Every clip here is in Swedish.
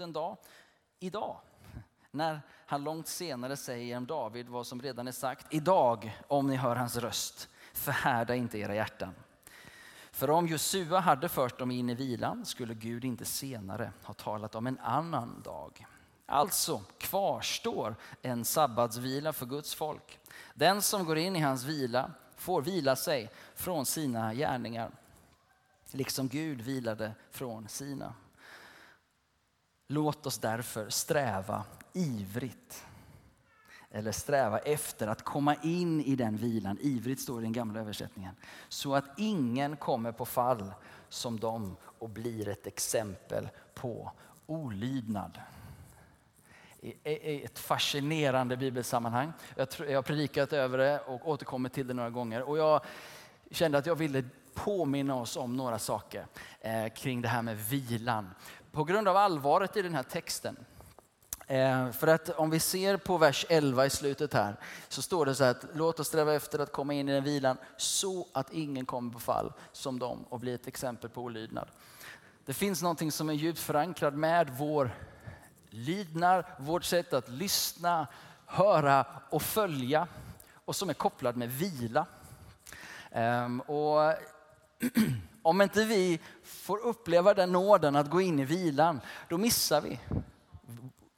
en dag, idag. När han långt senare säger om David vad som redan är sagt. Idag, om ni hör hans röst, förhärda inte era hjärtan. För om Josua hade fört dem in i vilan skulle Gud inte senare ha talat om en annan dag. Alltså kvarstår en sabbatsvila för Guds folk. Den som går in i hans vila får vila sig från sina gärningar, liksom Gud vilade från sina. Låt oss därför sträva ivrigt eller sträva efter att komma in i den vilan. Ivrigt står i den gamla översättningen. Så att ingen kommer på fall som dem och blir ett exempel på olydnad. Ett fascinerande bibelsammanhang. Jag har predikat över det och återkommit till det några gånger. Och jag kände att jag ville påminna oss om några saker eh, kring det här med vilan. På grund av allvaret i den här texten eh, för att om vi ser på vers 11 i slutet här så står det så här att låt oss sträva efter att komma in i den vilan så att ingen kommer på fall som dem och blir ett exempel på olydnad. Det finns någonting som är djupt förankrat med vår lydnad, vårt sätt att lyssna, höra och följa och som är kopplad med vila. Ehm, och om inte vi får uppleva den nåden att gå in i vilan, då missar vi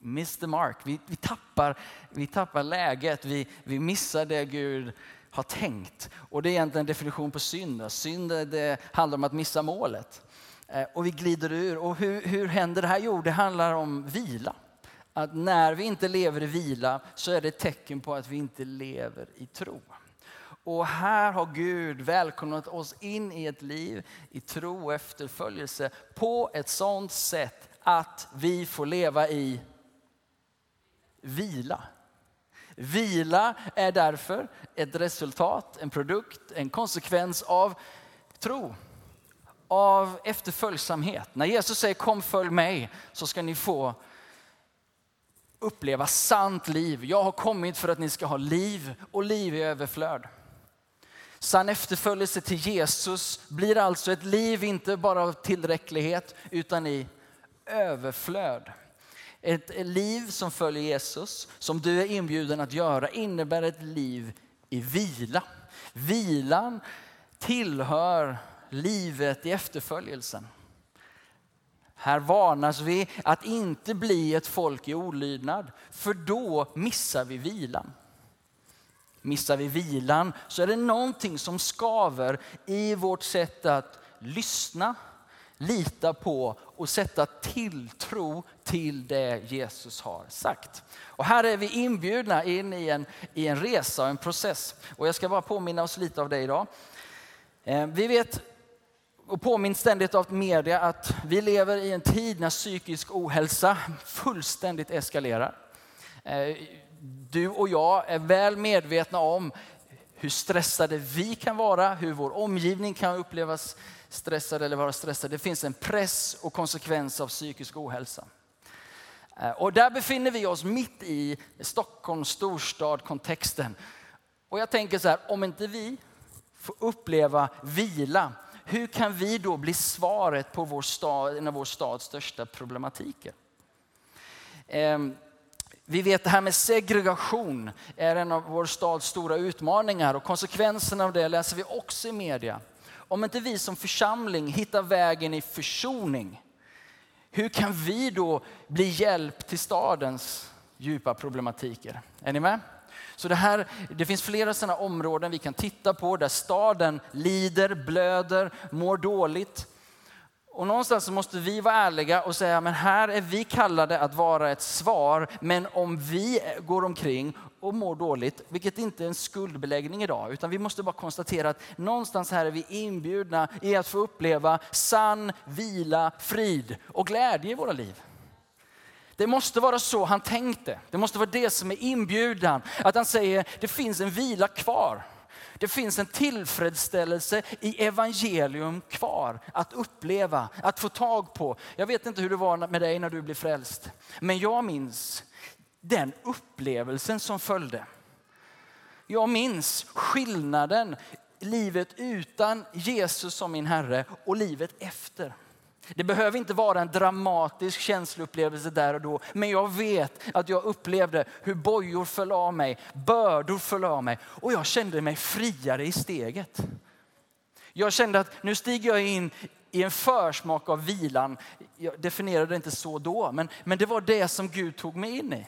miss the mark. Vi, vi, tappar, vi tappar läget, vi, vi missar det Gud har tänkt. Och det är egentligen en definition på synd. Synd det handlar om att missa målet. Eh, och vi glider ur. Och hur, hur händer det här? Jo, det handlar om vila. Att när vi inte lever i vila så är det ett tecken på att vi inte lever i tro. Och här har Gud välkomnat oss in i ett liv i tro och efterföljelse på ett sådant sätt att vi får leva i vila. Vila är därför ett resultat, en produkt, en konsekvens av tro. Av efterföljsamhet. När Jesus säger kom följ mig så ska ni få uppleva sant liv. Jag har kommit för att ni ska ha liv och liv i överflöd. Sann efterföljelse till Jesus blir alltså ett liv inte bara av tillräcklighet utan i överflöd. Ett liv som följer Jesus, som du är inbjuden att göra, innebär ett liv i vila. Vilan tillhör livet i efterföljelsen. Här varnas vi att inte bli ett folk i olydnad, för då missar vi vilan. Missar vi vilan så är det någonting som skaver i vårt sätt att lyssna, lita på och sätta tilltro till det Jesus har sagt. Och här är vi inbjudna in i en, i en resa och en process. Och jag ska bara påminna oss lite av det idag. Eh, vi vet och påminns ständigt av media att vi lever i en tid när psykisk ohälsa fullständigt eskalerar. Eh, du och jag är väl medvetna om hur stressade vi kan vara, hur vår omgivning kan upplevas stressad eller vara stressad. Det finns en press och konsekvens av psykisk ohälsa. Eh, och där befinner vi oss mitt i Stockholms storstad-kontexten. Och jag tänker så här, om inte vi får uppleva vila, hur kan vi då bli svaret på vår stad, en av vår stads största problematiker? Ehm, vi vet det här med segregation är en av vår stads stora utmaningar och konsekvenserna av det läser vi också i media. Om inte vi som församling hittar vägen i försoning, hur kan vi då bli hjälp till stadens djupa problematiker? Är ni med? Så det, här, det finns flera sådana områden vi kan titta på där staden lider, blöder, mår dåligt. Och någonstans måste vi vara ärliga och säga, men här är vi kallade att vara ett svar. Men om vi går omkring och mår dåligt, vilket inte är en skuldbeläggning idag, utan vi måste bara konstatera att någonstans här är vi inbjudna i att få uppleva sann vila, frid och glädje i våra liv. Det måste vara så han tänkte. Det måste vara det som är inbjudan. Att han säger, det finns en vila kvar. Det finns en tillfredsställelse i evangelium kvar att uppleva, att få tag på. Jag vet inte hur det var med dig när du blev frälst. Men jag minns den upplevelsen som följde. Jag minns skillnaden livet utan Jesus som min Herre och livet efter. Det behöver inte vara en dramatisk känsloupplevelse där och då. Men jag vet att jag upplevde hur bojor föll av mig, bördor föll av mig och jag kände mig friare i steget. Jag kände att nu stiger jag in i en försmak av vilan. Jag definierade det inte så då, men, men det var det som Gud tog mig in i.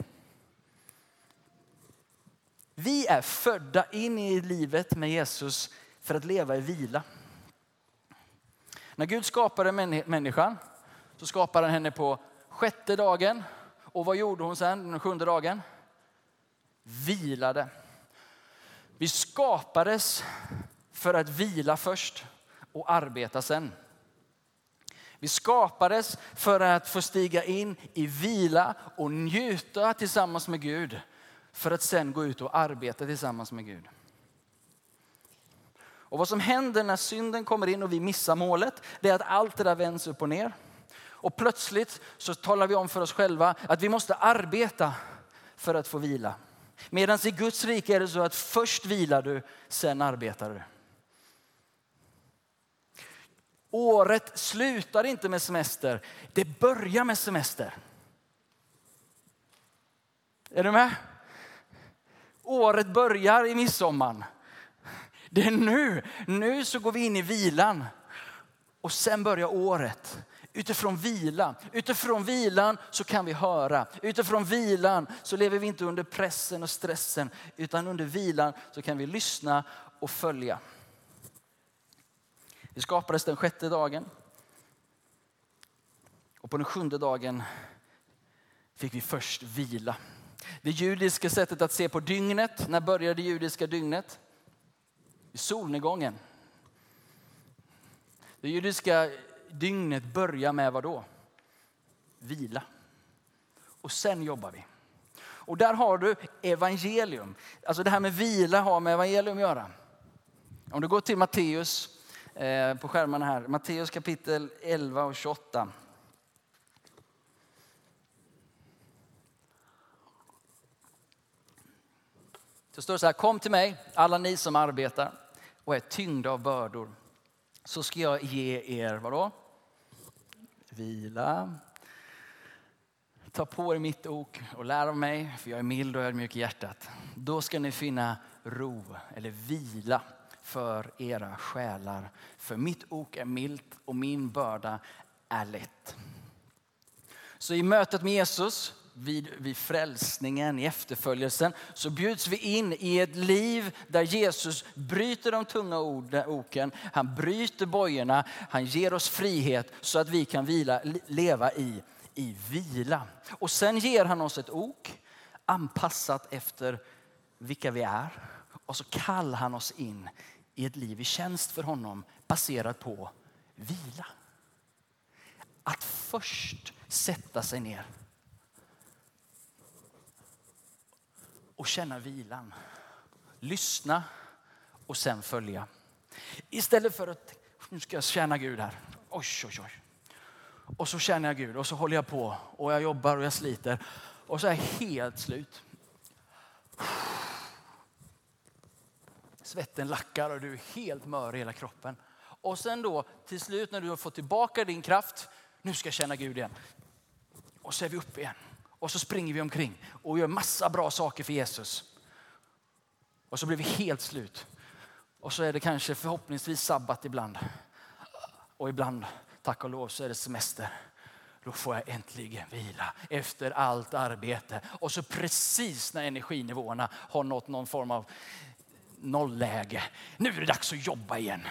Vi är födda in i livet med Jesus för att leva i vila. När Gud skapade människan så skapade han henne på sjätte dagen. Och vad gjorde hon sen den sjunde dagen? Vilade. Vi skapades för att vila först och arbeta sen. Vi skapades för att få stiga in i vila och njuta tillsammans med Gud för att sen gå ut och arbeta tillsammans med Gud. Och vad som händer när synden kommer in och vi missar målet, det är att allt det där vänds upp och ner. Och plötsligt så talar vi om för oss själva att vi måste arbeta för att få vila. Medan i Guds rike är det så att först vilar du, sen arbetar du. Året slutar inte med semester, det börjar med semester. Är du med? Året börjar i midsommar. Det är nu. Nu så går vi in i vilan. Och sen börjar året. Utifrån vila. Utifrån vilan så kan vi höra. Utifrån vilan så lever vi inte under pressen och stressen. Utan under vilan så kan vi lyssna och följa. Vi skapades den sjätte dagen. Och på den sjunde dagen fick vi först vila. Det judiska sättet att se på dygnet. När började det judiska dygnet? I solnedgången. Det judiska dygnet börjar med vad då? Vila. Och sen jobbar vi. Och där har du evangelium. Alltså det här med vila har med evangelium att göra. Om du går till Matteus eh, på skärmarna här. Matteus kapitel 11 och 28. Så står det så här, kom till mig alla ni som arbetar och är tyngda av bördor. Så ska jag ge er, vadå? Vila. Ta på er mitt ok och lär av mig, för jag är mild och ödmjuk i hjärtat. Då ska ni finna ro eller vila för era själar. För mitt ok är milt och min börda är lätt. Så i mötet med Jesus vid, vid frälsningen, i efterföljelsen, så bjuds vi in i ett liv där Jesus bryter de tunga oken, han bryter bojorna, han ger oss frihet så att vi kan vila, leva i, i vila. Och sen ger han oss ett ok anpassat efter vilka vi är. Och så kallar han oss in i ett liv i tjänst för honom baserat på vila. Att först sätta sig ner och känna vilan. Lyssna och sen följa. Istället för att nu ska jag tjäna Gud här. Oj, oj, oj. Och så känner jag Gud och så håller jag på och jag jobbar och jag sliter. Och så är jag helt slut. Svetten lackar och du är helt mör i hela kroppen. Och sen då till slut när du har fått tillbaka din kraft, nu ska jag känna Gud igen. Och så är vi uppe igen. Och så springer vi omkring och gör massa bra saker för Jesus. Och så blir vi helt slut. Och så är det kanske förhoppningsvis sabbat ibland. Och ibland, tack och lov, så är det semester. Då får jag äntligen vila efter allt arbete. Och så precis när energinivåerna har nått någon form av nollläge. Nu är det dags att jobba igen.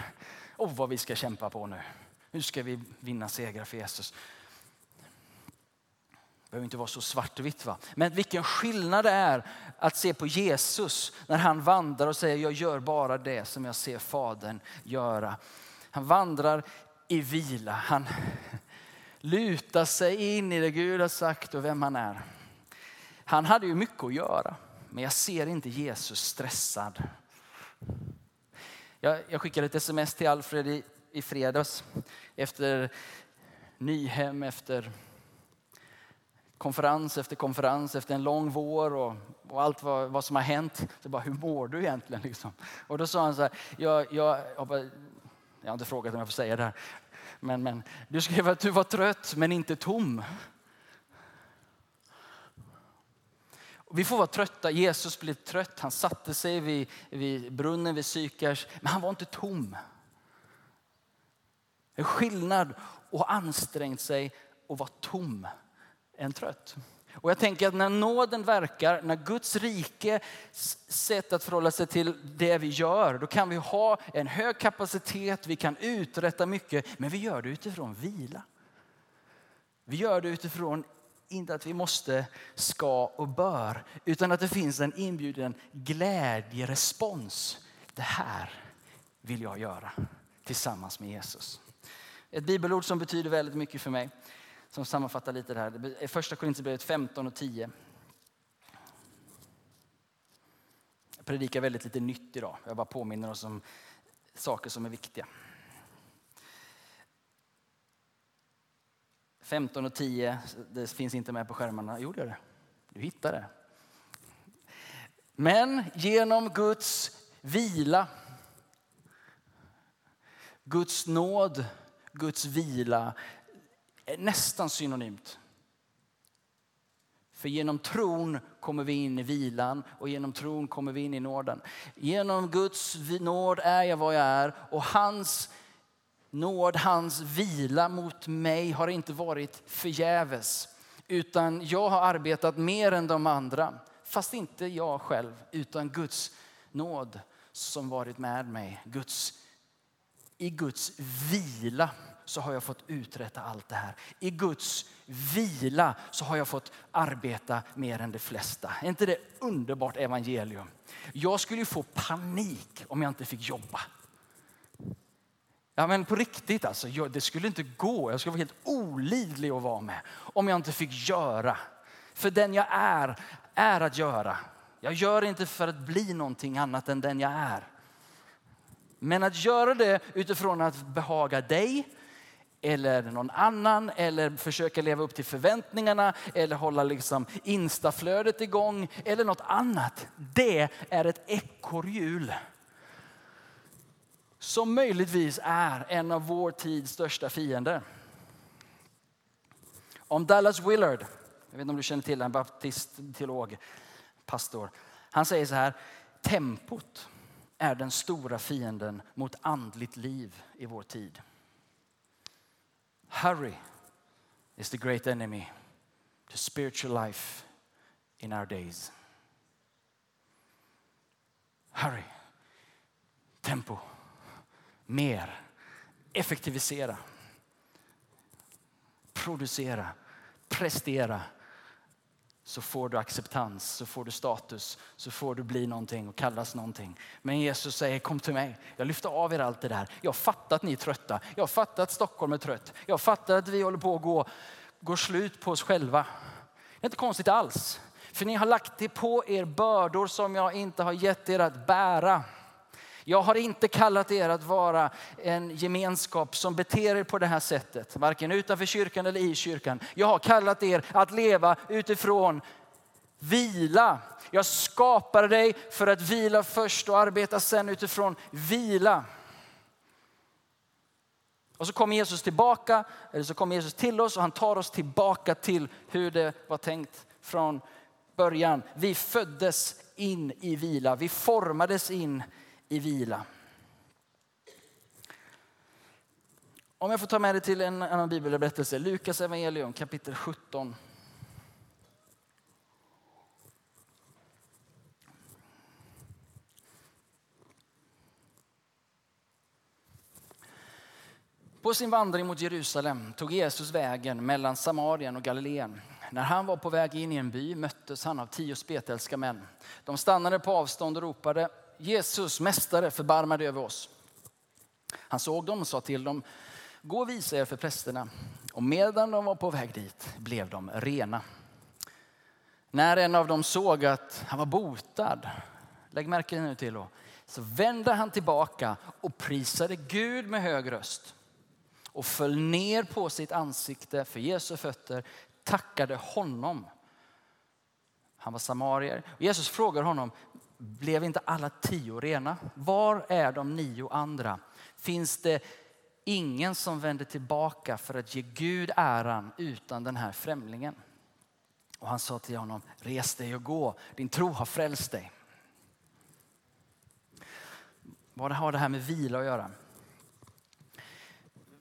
Och vad vi ska kämpa på nu. Nu ska vi vinna segrar för Jesus. Det behöver inte vara så svartvitt. Va? Men vilken skillnad det är att se på Jesus när han vandrar och säger jag gör bara det som jag ser Fadern göra. Han vandrar i vila. Han lutar sig in i det Gud har sagt och vem han är. Han hade ju mycket att göra, men jag ser inte Jesus stressad. Jag, jag skickade ett sms till Alfred i, i fredags efter Nyhem, efter konferens efter konferens efter en lång vår och, och allt vad, vad, som har hänt. Så bara, hur mår du egentligen? Liksom? Och då sa han så här, jag, jag, jag, bara, jag har inte frågat om jag får säga det här. Men, men, du skrev att du var trött men inte tom. Vi får vara trötta. Jesus blev trött. Han satte sig vid, vid brunnen vid Sykars, men han var inte tom. Det är skillnad att ansträngt sig och vara tom än trött. Och jag tänker att när nåden verkar, när Guds rike sätt att förhålla sig till det vi gör, då kan vi ha en hög kapacitet, vi kan uträtta mycket, men vi gör det utifrån vila. Vi gör det utifrån inte att vi måste, ska och bör, utan att det finns en inbjuden glädjerespons. Det här vill jag göra tillsammans med Jesus. Ett bibelord som betyder väldigt mycket för mig, som sammanfattar lite det här. Det är första Korinthierbrevet 15 och 10. Jag predikar väldigt lite nytt idag. Jag bara påminner oss om saker som är viktiga. 15 och 10, det finns inte med på skärmarna. Jo, det gör det. Du hittar det. Men genom Guds vila, Guds nåd, Guds vila är nästan synonymt. För genom tron kommer vi in i vilan och genom tron kommer vi in i nåden. Genom Guds nåd är jag vad jag är och hans nåd, hans vila mot mig har inte varit förgäves. Utan jag har arbetat mer än de andra. Fast inte jag själv, utan Guds nåd som varit med mig. Guds, I Guds vila så har jag fått uträtta allt det här. I Guds vila så har jag fått arbeta mer än de flesta. Är inte det underbart evangelium? Jag skulle ju få panik om jag inte fick jobba. Ja men på riktigt alltså, det skulle inte gå. Jag skulle vara helt olidlig att vara med om jag inte fick göra. För den jag är, är att göra. Jag gör inte för att bli någonting annat än den jag är. Men att göra det utifrån att behaga dig eller någon annan eller försöka leva upp till förväntningarna eller hålla liksom instaflödet igång eller något annat. Det är ett ekorrhjul som möjligtvis är en av vår tids största fiender. Om Dallas Willard, jag vet inte om du känner till en baptist, teolog, pastor. Han säger så här, tempot är den stora fienden mot andligt liv i vår tid. Hurry is the great enemy to spiritual life in our days. Hurry, tempo. Mer, effektivisera, producera, prestera. Så får du acceptans, så får du status, så får du bli någonting och kallas någonting. Men Jesus säger kom till mig, jag lyfter av er allt det där. Jag fattar att ni är trötta, jag fattar att Stockholm är trött. Jag fattar att vi håller på att gå, gå slut på oss själva. Det är inte konstigt alls. För ni har lagt det på er bördor som jag inte har gett er att bära. Jag har inte kallat er att vara en gemenskap som beter er på det här sättet, varken utanför kyrkan eller i kyrkan. Jag har kallat er att leva utifrån vila. Jag skapade dig för att vila först och arbeta sen utifrån vila. Och så kommer Jesus tillbaka, eller så kommer Jesus till oss och han tar oss tillbaka till hur det var tänkt från början. Vi föddes in i vila, vi formades in i vila. Om jag får ta med dig till en annan bibelberättelse, Lukas evangelium kapitel 17. På sin vandring mot Jerusalem tog Jesus vägen mellan Samarien och Galileen. När han var på väg in i en by möttes han av tio spetälska män. De stannade på avstånd och ropade Jesus, mästare, förbarma dig över oss. Han såg dem och sa till dem, gå och visa er för prästerna. Och medan de var på väg dit blev de rena. När en av dem såg att han var botad, lägg märke nu till då, så vände han tillbaka och prisade Gud med hög röst och föll ner på sitt ansikte för Jesu fötter, tackade honom. Han var samarier. Jesus frågar honom, blev inte alla tio rena? Var är de nio andra? Finns det ingen som vänder tillbaka för att ge Gud äran utan den här främlingen. Och han sa till honom, res dig och gå, din tro har frälst dig. Vad har det här med vila att göra?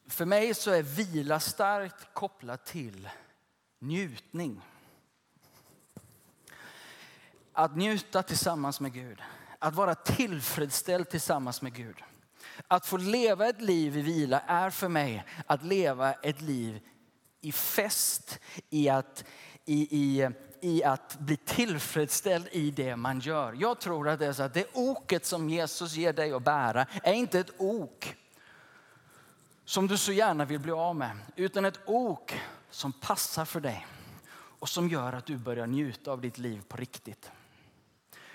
För mig så är vila starkt kopplat till njutning. Att njuta tillsammans med Gud. Att vara tillfredsställd tillsammans med Gud. Att få leva ett liv i vila är för mig att leva ett liv i fest, i att, i, i, i att bli tillfredsställd i det man gör. Jag tror att det är så att det oket som Jesus ger dig att bära är inte ett ok som du så gärna vill bli av med, utan ett ok som passar för dig och som gör att du börjar njuta av ditt liv på riktigt.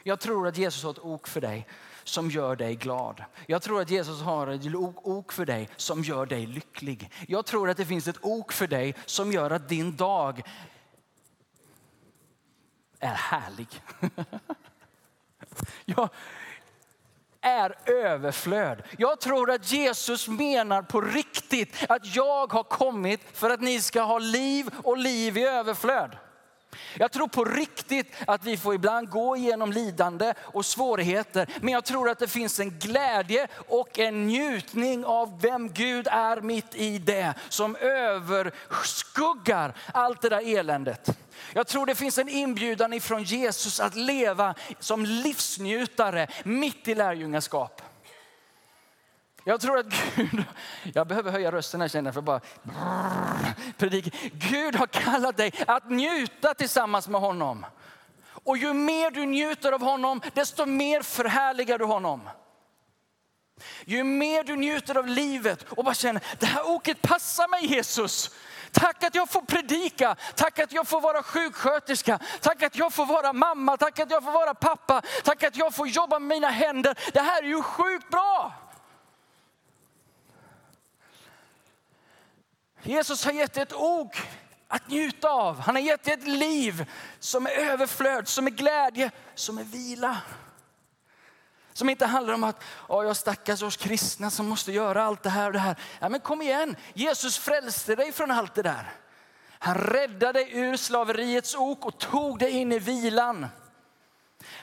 Jag tror att Jesus har ett ok för dig som gör dig glad. Jag tror att Jesus har ett ok för dig som gör dig lycklig. Jag tror att det finns ett ok för dig som gör att din dag är härlig. Jag är överflöd. Jag tror att Jesus menar på riktigt att jag har kommit för att ni ska ha liv och liv i överflöd. Jag tror på riktigt att vi får ibland gå igenom lidande och svårigheter. Men jag tror att det finns en glädje och en njutning av vem Gud är mitt i det. Som överskuggar allt det där eländet. Jag tror det finns en inbjudan ifrån Jesus att leva som livsnjutare mitt i lärjungaskap. Jag tror att Gud, jag behöver höja rösten här känner jag för bara predika. Gud har kallat dig att njuta tillsammans med honom. Och ju mer du njuter av honom, desto mer förhärligar du honom. Ju mer du njuter av livet och bara känner, det här oket passar mig Jesus. Tack att jag får predika, tack att jag får vara sjuksköterska, tack att jag får vara mamma, tack att jag får vara pappa, tack att jag får jobba med mina händer. Det här är ju sjukt bra. Jesus har gett dig ett ok att njuta av. Han har gett dig ett liv som är överflöd, som är glädje, som är vila. Som inte handlar om att oh, jag stackars oss kristna som måste göra allt det här och det här. Ja, men kom igen, Jesus frälste dig från allt det där. Han räddade dig ur slaveriets ok och tog dig in i vilan.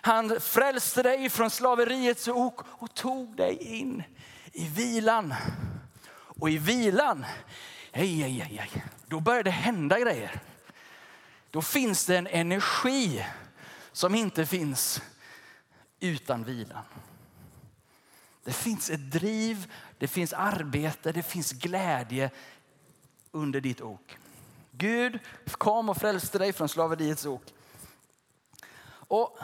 Han frälste dig från slaveriets ok och tog dig in i vilan. Och i vilan ej, ej, ej, ej. Då börjar det hända grejer. Då finns det en energi som inte finns utan vilan. Det finns ett driv, det finns arbete, det finns glädje under ditt ok. Gud kom och frälste dig från slaveriets ok. Och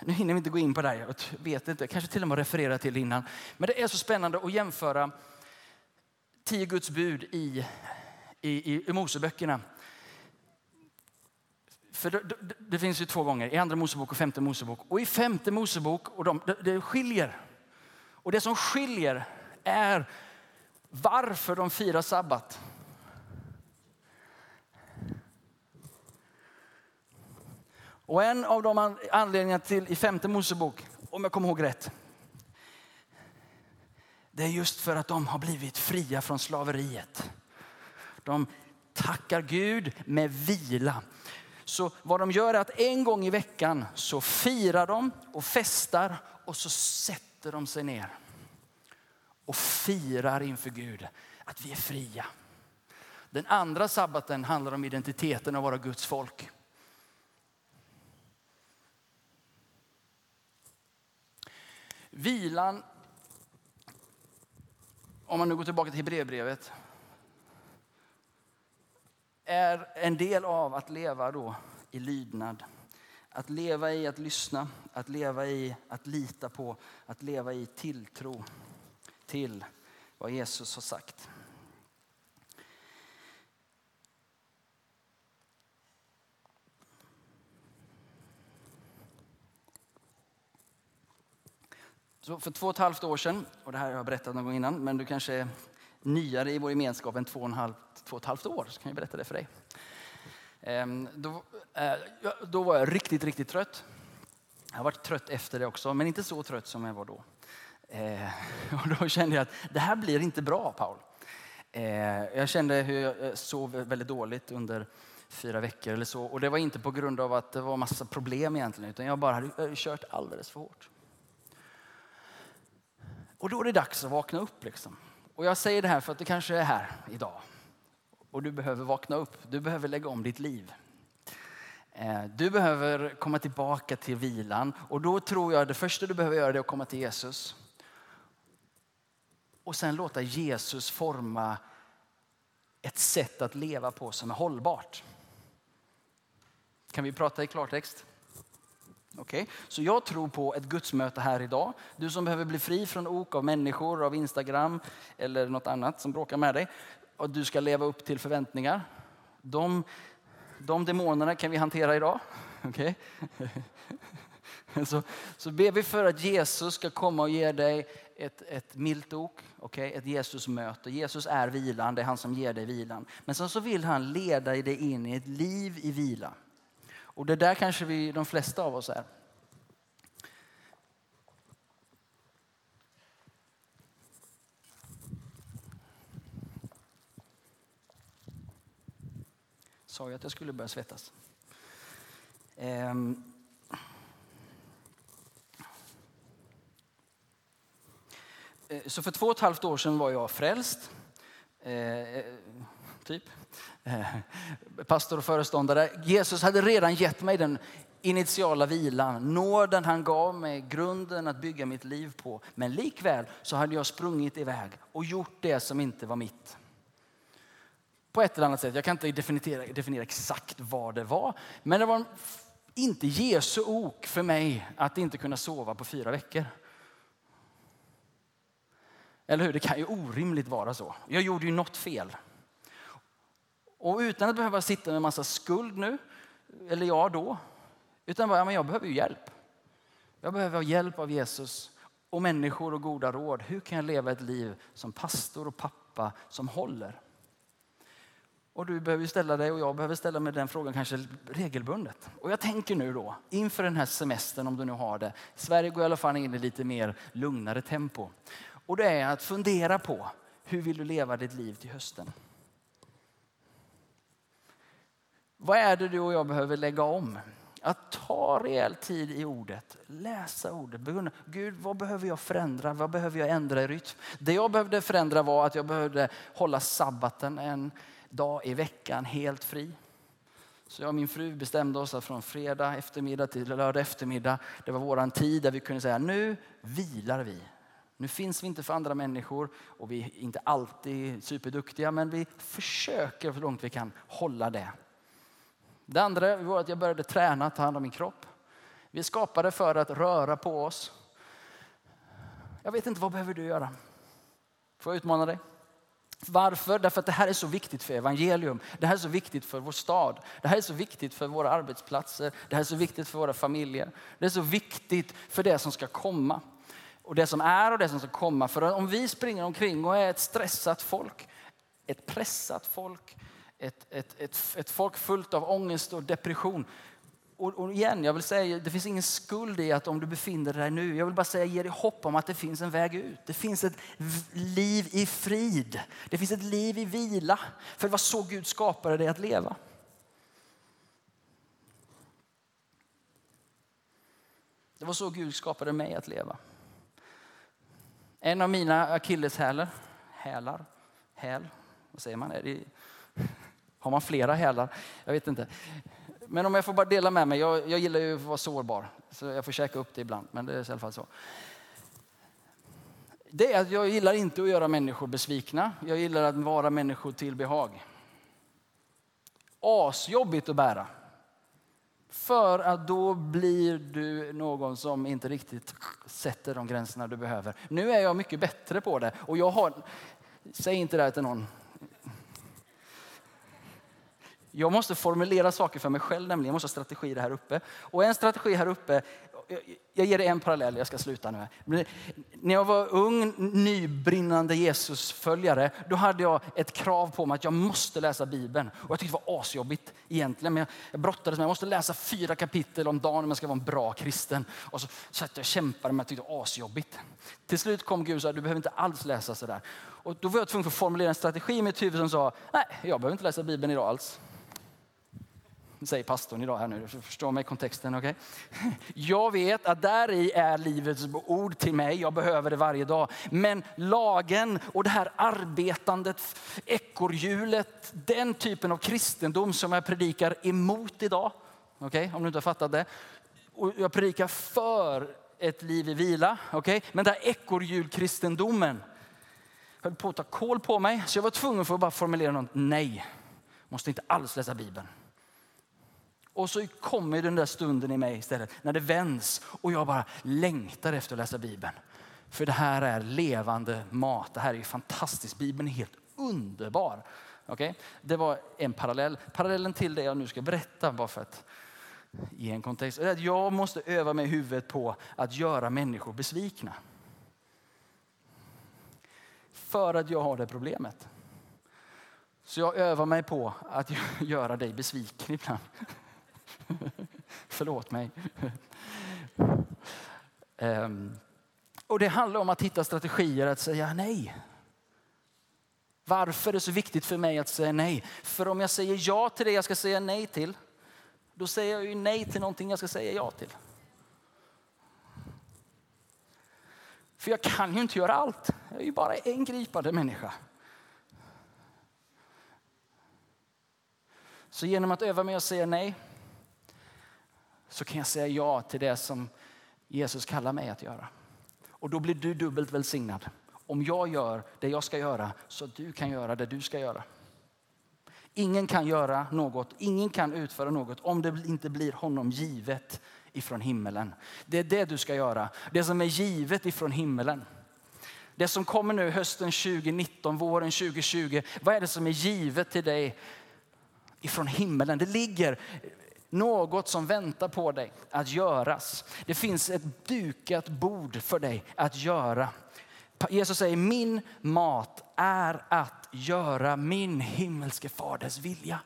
nu hinner vi inte gå in på det här, jag vet inte, kanske till och med referera till det innan. Men det är så spännande att jämföra tio Guds bud i, i, i, i Moseböckerna. För det, det, det, finns ju två gånger, i andra Mosebok och femte Mosebok. Och i femte Mosebok, och de, det, det skiljer. Och det som skiljer är varför de firar sabbat. Och en av de anledningarna till i femte Mosebok, om jag kommer ihåg rätt, det är just för att de har blivit fria från slaveriet. De tackar Gud med vila. Så vad de gör är att en gång i veckan så firar de och festar och så sätter de sig ner och firar inför Gud att vi är fria. Den andra sabbaten handlar om identiteten av vara Guds folk. Vilan om man nu går tillbaka till Hebreerbrevet, är en del av att leva då i lydnad. Att leva i att lyssna, att leva i att lita på, att leva i tilltro till vad Jesus har sagt. Så för två och ett halvt år sedan, och det här har jag berättat någon gång innan, men du kanske är nyare i vår gemenskap än två och, en halv, två och ett halvt år, så kan jag berätta det för dig. Ehm, då, eh, då var jag riktigt, riktigt trött. Jag har varit trött efter det också, men inte så trött som jag var då. Eh, och då kände jag att det här blir inte bra, Paul. Eh, jag kände hur jag sov väldigt dåligt under fyra veckor eller så. Och det var inte på grund av att det var massa problem egentligen, utan jag bara hade kört alldeles för hårt. Och då är det dags att vakna upp. Liksom. Och jag säger det här för att du kanske är här idag. Och du behöver vakna upp. Du behöver lägga om ditt liv. Eh, du behöver komma tillbaka till vilan. Och då tror jag att det första du behöver göra är att komma till Jesus. Och sen låta Jesus forma ett sätt att leva på som är hållbart. Kan vi prata i klartext? Okay. Så jag tror på ett gudsmöte här idag. Du som behöver bli fri från ok av människor, av Instagram eller något annat som bråkar med dig. Och du ska leva upp till förväntningar. De, de demonerna kan vi hantera idag. Okay. så, så ber vi för att Jesus ska komma och ge dig ett, ett milt ok, okay? ett Jesusmöte. Jesus är vilan, det är han som ger dig vilan. Men sen så vill han leda dig in i ett liv i vila. Och det där kanske vi, de flesta av oss är. Sa jag att jag skulle börja svettas? Um. Så för två och ett halvt år sedan var jag frälst. Eh, eh typ. Eh, pastor och föreståndare. Jesus hade redan gett mig den initiala vilan, nåden han gav mig, grunden att bygga mitt liv på. Men likväl så hade jag sprungit iväg och gjort det som inte var mitt. På ett eller annat sätt, jag kan inte definiera, definiera exakt vad det var, men det var inte Jesu ok för mig att inte kunna sova på fyra veckor. Eller hur? Det kan ju orimligt vara så. Jag gjorde ju något fel. Och utan att behöva sitta med en massa skuld nu, eller jag då, utan bara, men jag behöver ju hjälp. Jag behöver ha hjälp av Jesus och människor och goda råd. Hur kan jag leva ett liv som pastor och pappa som håller? Och du behöver ställa dig och jag behöver ställa mig den frågan kanske regelbundet. Och jag tänker nu då, inför den här semestern om du nu har det. Sverige går i alla fall in i lite mer lugnare tempo. Och det är att fundera på hur vill du leva ditt liv till hösten? Vad är det du och jag behöver lägga om? Att ta rejäl tid i ordet, läsa ordet, begrunda. Gud, vad behöver jag förändra? Vad behöver jag ändra i rytm? Det jag behövde förändra var att jag behövde hålla sabbaten en dag i veckan helt fri. Så jag och min fru bestämde oss att från fredag eftermiddag till lördag eftermiddag, det var våran tid där vi kunde säga nu vilar vi. Nu finns vi inte för andra människor och vi är inte alltid superduktiga men vi försöker så långt vi kan hålla det. Det andra var att jag började träna, att ta hand om min kropp. Vi skapade för att röra på oss. Jag vet inte, vad behöver du göra? Får jag utmana dig? Varför? Därför att det här är så viktigt för evangelium. Det här är så viktigt för vår stad. Det här är så viktigt för våra arbetsplatser. Det här är så viktigt för våra familjer. Det är så viktigt för det som ska komma. Och det som är och det som ska komma. För om vi springer omkring och är ett stressat folk, ett pressat folk, ett, ett, ett, ett folk fullt av ångest och depression. Och, och, igen, jag vill säga, det finns ingen skuld i att om du befinner dig där nu. Jag vill bara säga, ge dig hopp om att det finns en väg ut. Det finns ett liv i frid. Det finns ett liv i vila. För det var så Gud skapade dig att leva. Det var så Gud skapade mig att leva. En av mina akilleshälar, hälar, häl, vad säger man? Är det har man flera hälar? Jag vet inte. Men om jag får bara dela med mig. Jag, jag gillar ju att vara sårbar. Så jag får käka upp det ibland. Men det är i alla fall så. Det är att jag gillar inte att göra människor besvikna. Jag gillar att vara människor till behag. Asjobbigt att bära. För att då blir du någon som inte riktigt sätter de gränserna du behöver. Nu är jag mycket bättre på det. Och jag har, säg inte det här till någon. Jag måste formulera saker för mig själv nämligen. Jag måste ha strategier här uppe. Och en strategi här uppe, jag ger dig en parallell, jag ska sluta nu. När jag var ung, nybrinnande Jesusföljare, då hade jag ett krav på mig att jag måste läsa Bibeln. Och jag tyckte det var asjobbigt egentligen. Men jag brottades med jag måste läsa fyra kapitel om dagen om jag ska vara en bra kristen. Och så satt jag och kämpade med att det var asjobbigt. Till slut kom Gud och sa, du behöver inte alls läsa sådär. Och då var jag tvungen att formulera en strategi i mitt huvud som sa, nej, jag behöver inte läsa Bibeln idag alls. Säger pastorn idag här nu, du mig kontexten. Okay? Jag vet att där i är livets ord till mig, jag behöver det varje dag. Men lagen och det här arbetandet, ekorrhjulet, den typen av kristendom som jag predikar emot idag. Okay? Om du inte har fattat det. Och jag predikar för ett liv i vila. Okay? Men den här ekorrhjulkristendomen höll på att ta koll på mig. Så jag var tvungen för att bara formulera något. Nej, måste inte alls läsa Bibeln. Och så kommer den där stunden i mig istället när det vänds och jag bara längtar efter att läsa Bibeln. För det här är levande mat. Det här är fantastiskt. Bibeln är helt underbar. Okay? Det var en parallell. Parallellen till det jag nu ska berätta bara för att ge en kontext. Är att jag måste öva mig i huvudet på att göra människor besvikna. För att jag har det problemet. Så jag övar mig på att göra dig besviken ibland. Förlåt mig. um, och det handlar om att hitta strategier att säga nej. Varför är det så viktigt för mig att säga nej? För om jag säger ja till det jag ska säga nej till, då säger jag ju nej till någonting jag ska säga ja till. För jag kan ju inte göra allt. Jag är ju bara en gripande människa. Så genom att öva mig att säga nej så kan jag säga ja till det som Jesus kallar mig att göra. Och då blir du dubbelt välsignad. Om jag gör det jag ska göra så att du kan göra det du ska göra. Ingen kan göra något, ingen kan utföra något om det inte blir honom givet ifrån himmelen. Det är det du ska göra, det som är givet ifrån himmelen. Det som kommer nu hösten 2019, våren 2020, vad är det som är givet till dig ifrån himmelen? Det ligger något som väntar på dig att göras. Det finns ett dukat bord för dig att göra. Jesus säger min mat är att göra min himmelske faders vilja.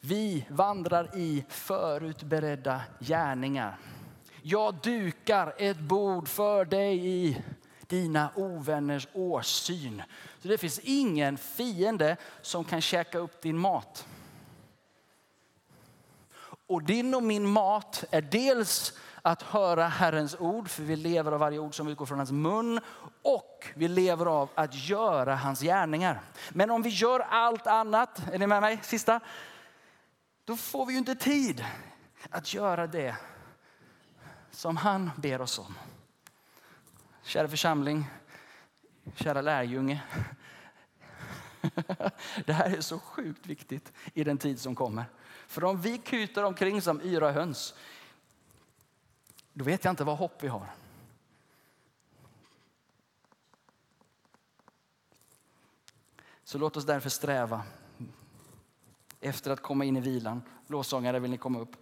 Vi vandrar i förutberedda gärningar. Jag dukar ett bord för dig i dina ovänners åsyn. Så det finns ingen fiende som kan käka upp din mat. Och din och min mat är dels att höra Herrens ord, för vi lever av varje ord som utgår från hans mun. Och vi lever av att göra hans gärningar. Men om vi gör allt annat, är ni med mig? Sista. Då får vi ju inte tid att göra det som han ber oss om. Kära församling, kära lärjunge. Det här är så sjukt viktigt i den tid som kommer. För om vi kutar omkring som yra höns, då vet jag inte vad hopp vi har. Så låt oss därför sträva efter att komma in i vilan. Låsångare, vill ni komma upp?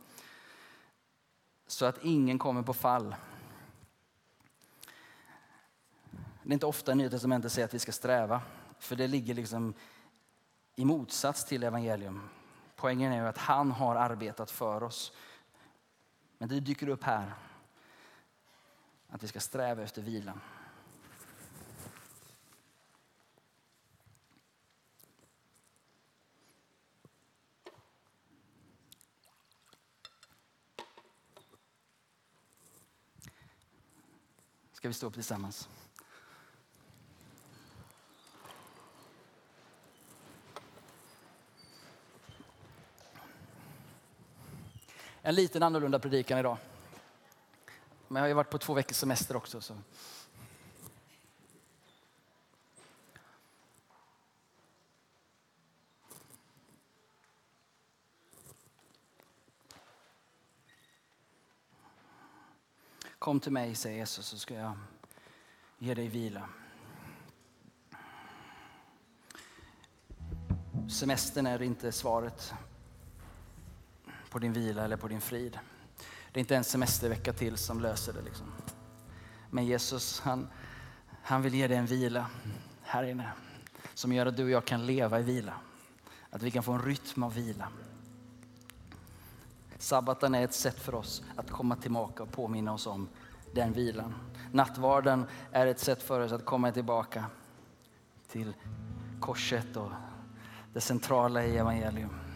Så att ingen kommer på fall. Det är inte ofta Nya Testamentet säger att vi ska sträva, för det ligger liksom i motsats till evangelium. Poängen är att han har arbetat för oss. Men det dyker upp här att vi ska sträva efter vilan. Ska vi stå upp tillsammans? En liten annorlunda predikan idag. Men jag har ju varit på två veckors semester också. Så. Kom till mig, säger Jesus, så ska jag ge dig vila. Semestern är inte svaret på din vila eller på din frid. Det är inte en semestervecka till som löser det. Liksom. Men Jesus, han, han vill ge dig en vila här inne som gör att du och jag kan leva i vila. Att vi kan få en rytm av vila. Sabbaten är ett sätt för oss att komma tillbaka och påminna oss om den vilan. Nattvarden är ett sätt för oss att komma tillbaka till korset och det centrala i evangelium.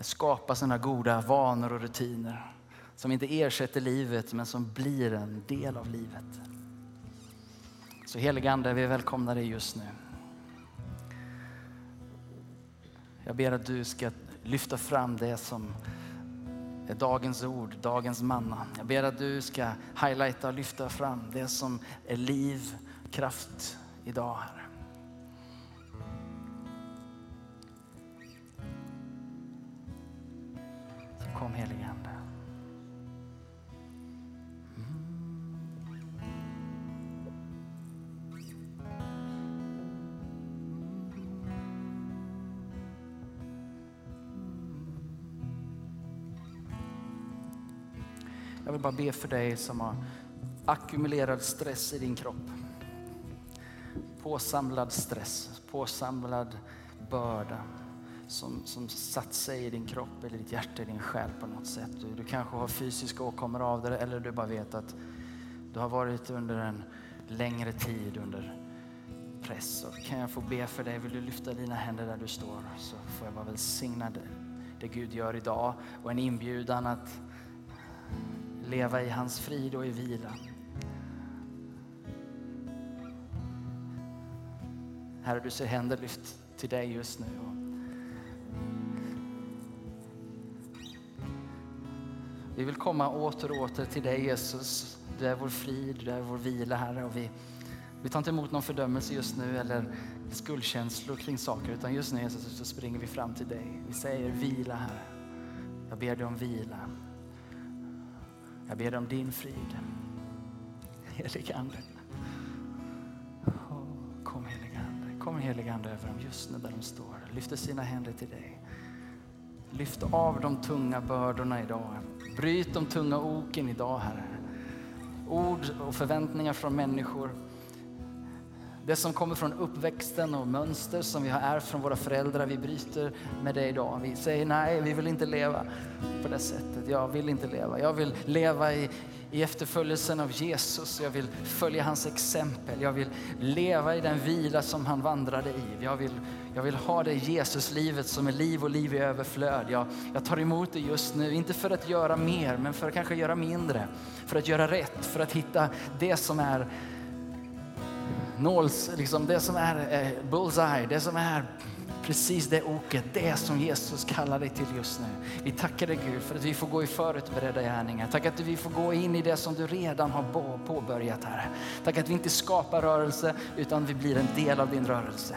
Skapa sådana goda vanor och rutiner som inte ersätter livet men som blir en del av livet. Så helige Ande, vi välkomnar dig just nu. Jag ber att du ska lyfta fram det som är dagens ord, dagens manna. Jag ber att du ska highlighta och lyfta fram det som är liv, kraft idag, Herre. Kom helige Ande. Jag vill bara be för dig som har ackumulerad stress i din kropp. Påsamlad stress, påsamlad börda som, som satt sig i din kropp eller ditt hjärta, i din själ på något sätt. Du, du kanske har fysiska åkommor av det eller du bara vet att du har varit under en längre tid under press. Och kan jag få be för dig? Vill du lyfta dina händer där du står så får jag vara välsignad det, det Gud gör idag och en inbjudan att leva i hans frid och i vila. Herre, du ser händer lyft till dig just nu. Vi vill komma åter och åter till dig Jesus. Du är vår frid, du är vår vila Herre. Och vi, vi tar inte emot någon fördömelse just nu eller skuldkänslor kring saker utan just nu Jesus så springer vi fram till dig. Vi säger vila Herre. Jag ber dig om vila. Jag ber dig om din frid. Helige Ande. kom helige Ande. Kom helige Ande över dem just nu där de står. Lyfter sina händer till dig. Lyft av de tunga bördorna idag. Bryt de tunga oken idag Herre. Ord och förväntningar från människor. Det som kommer från uppväxten och mönster som vi har ärvt från våra föräldrar. Vi bryter med det idag. Vi säger nej, vi vill inte leva på det sättet. Jag vill inte leva. Jag vill leva i, i efterföljelsen av Jesus. Jag vill följa hans exempel. Jag vill leva i den vila som han vandrade i. Jag vill, jag vill ha det Jesuslivet som är liv och liv i överflöd. Jag, jag tar emot det just nu, inte för att göra mer, men för att kanske göra mindre. För att göra rätt, för att hitta det som är nåls, liksom det som är eh, bullseye, det som är precis det oket, det som Jesus kallar dig till just nu. Vi tackar dig Gud för att vi får gå i förutberedda gärningar. Tack att vi får gå in i det som du redan har påbörjat här. Tack att vi inte skapar rörelse utan vi blir en del av din rörelse.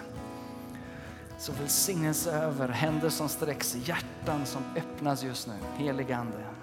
Så välsignelse över händer som sträcks, hjärtan som öppnas just nu. Helige Ande.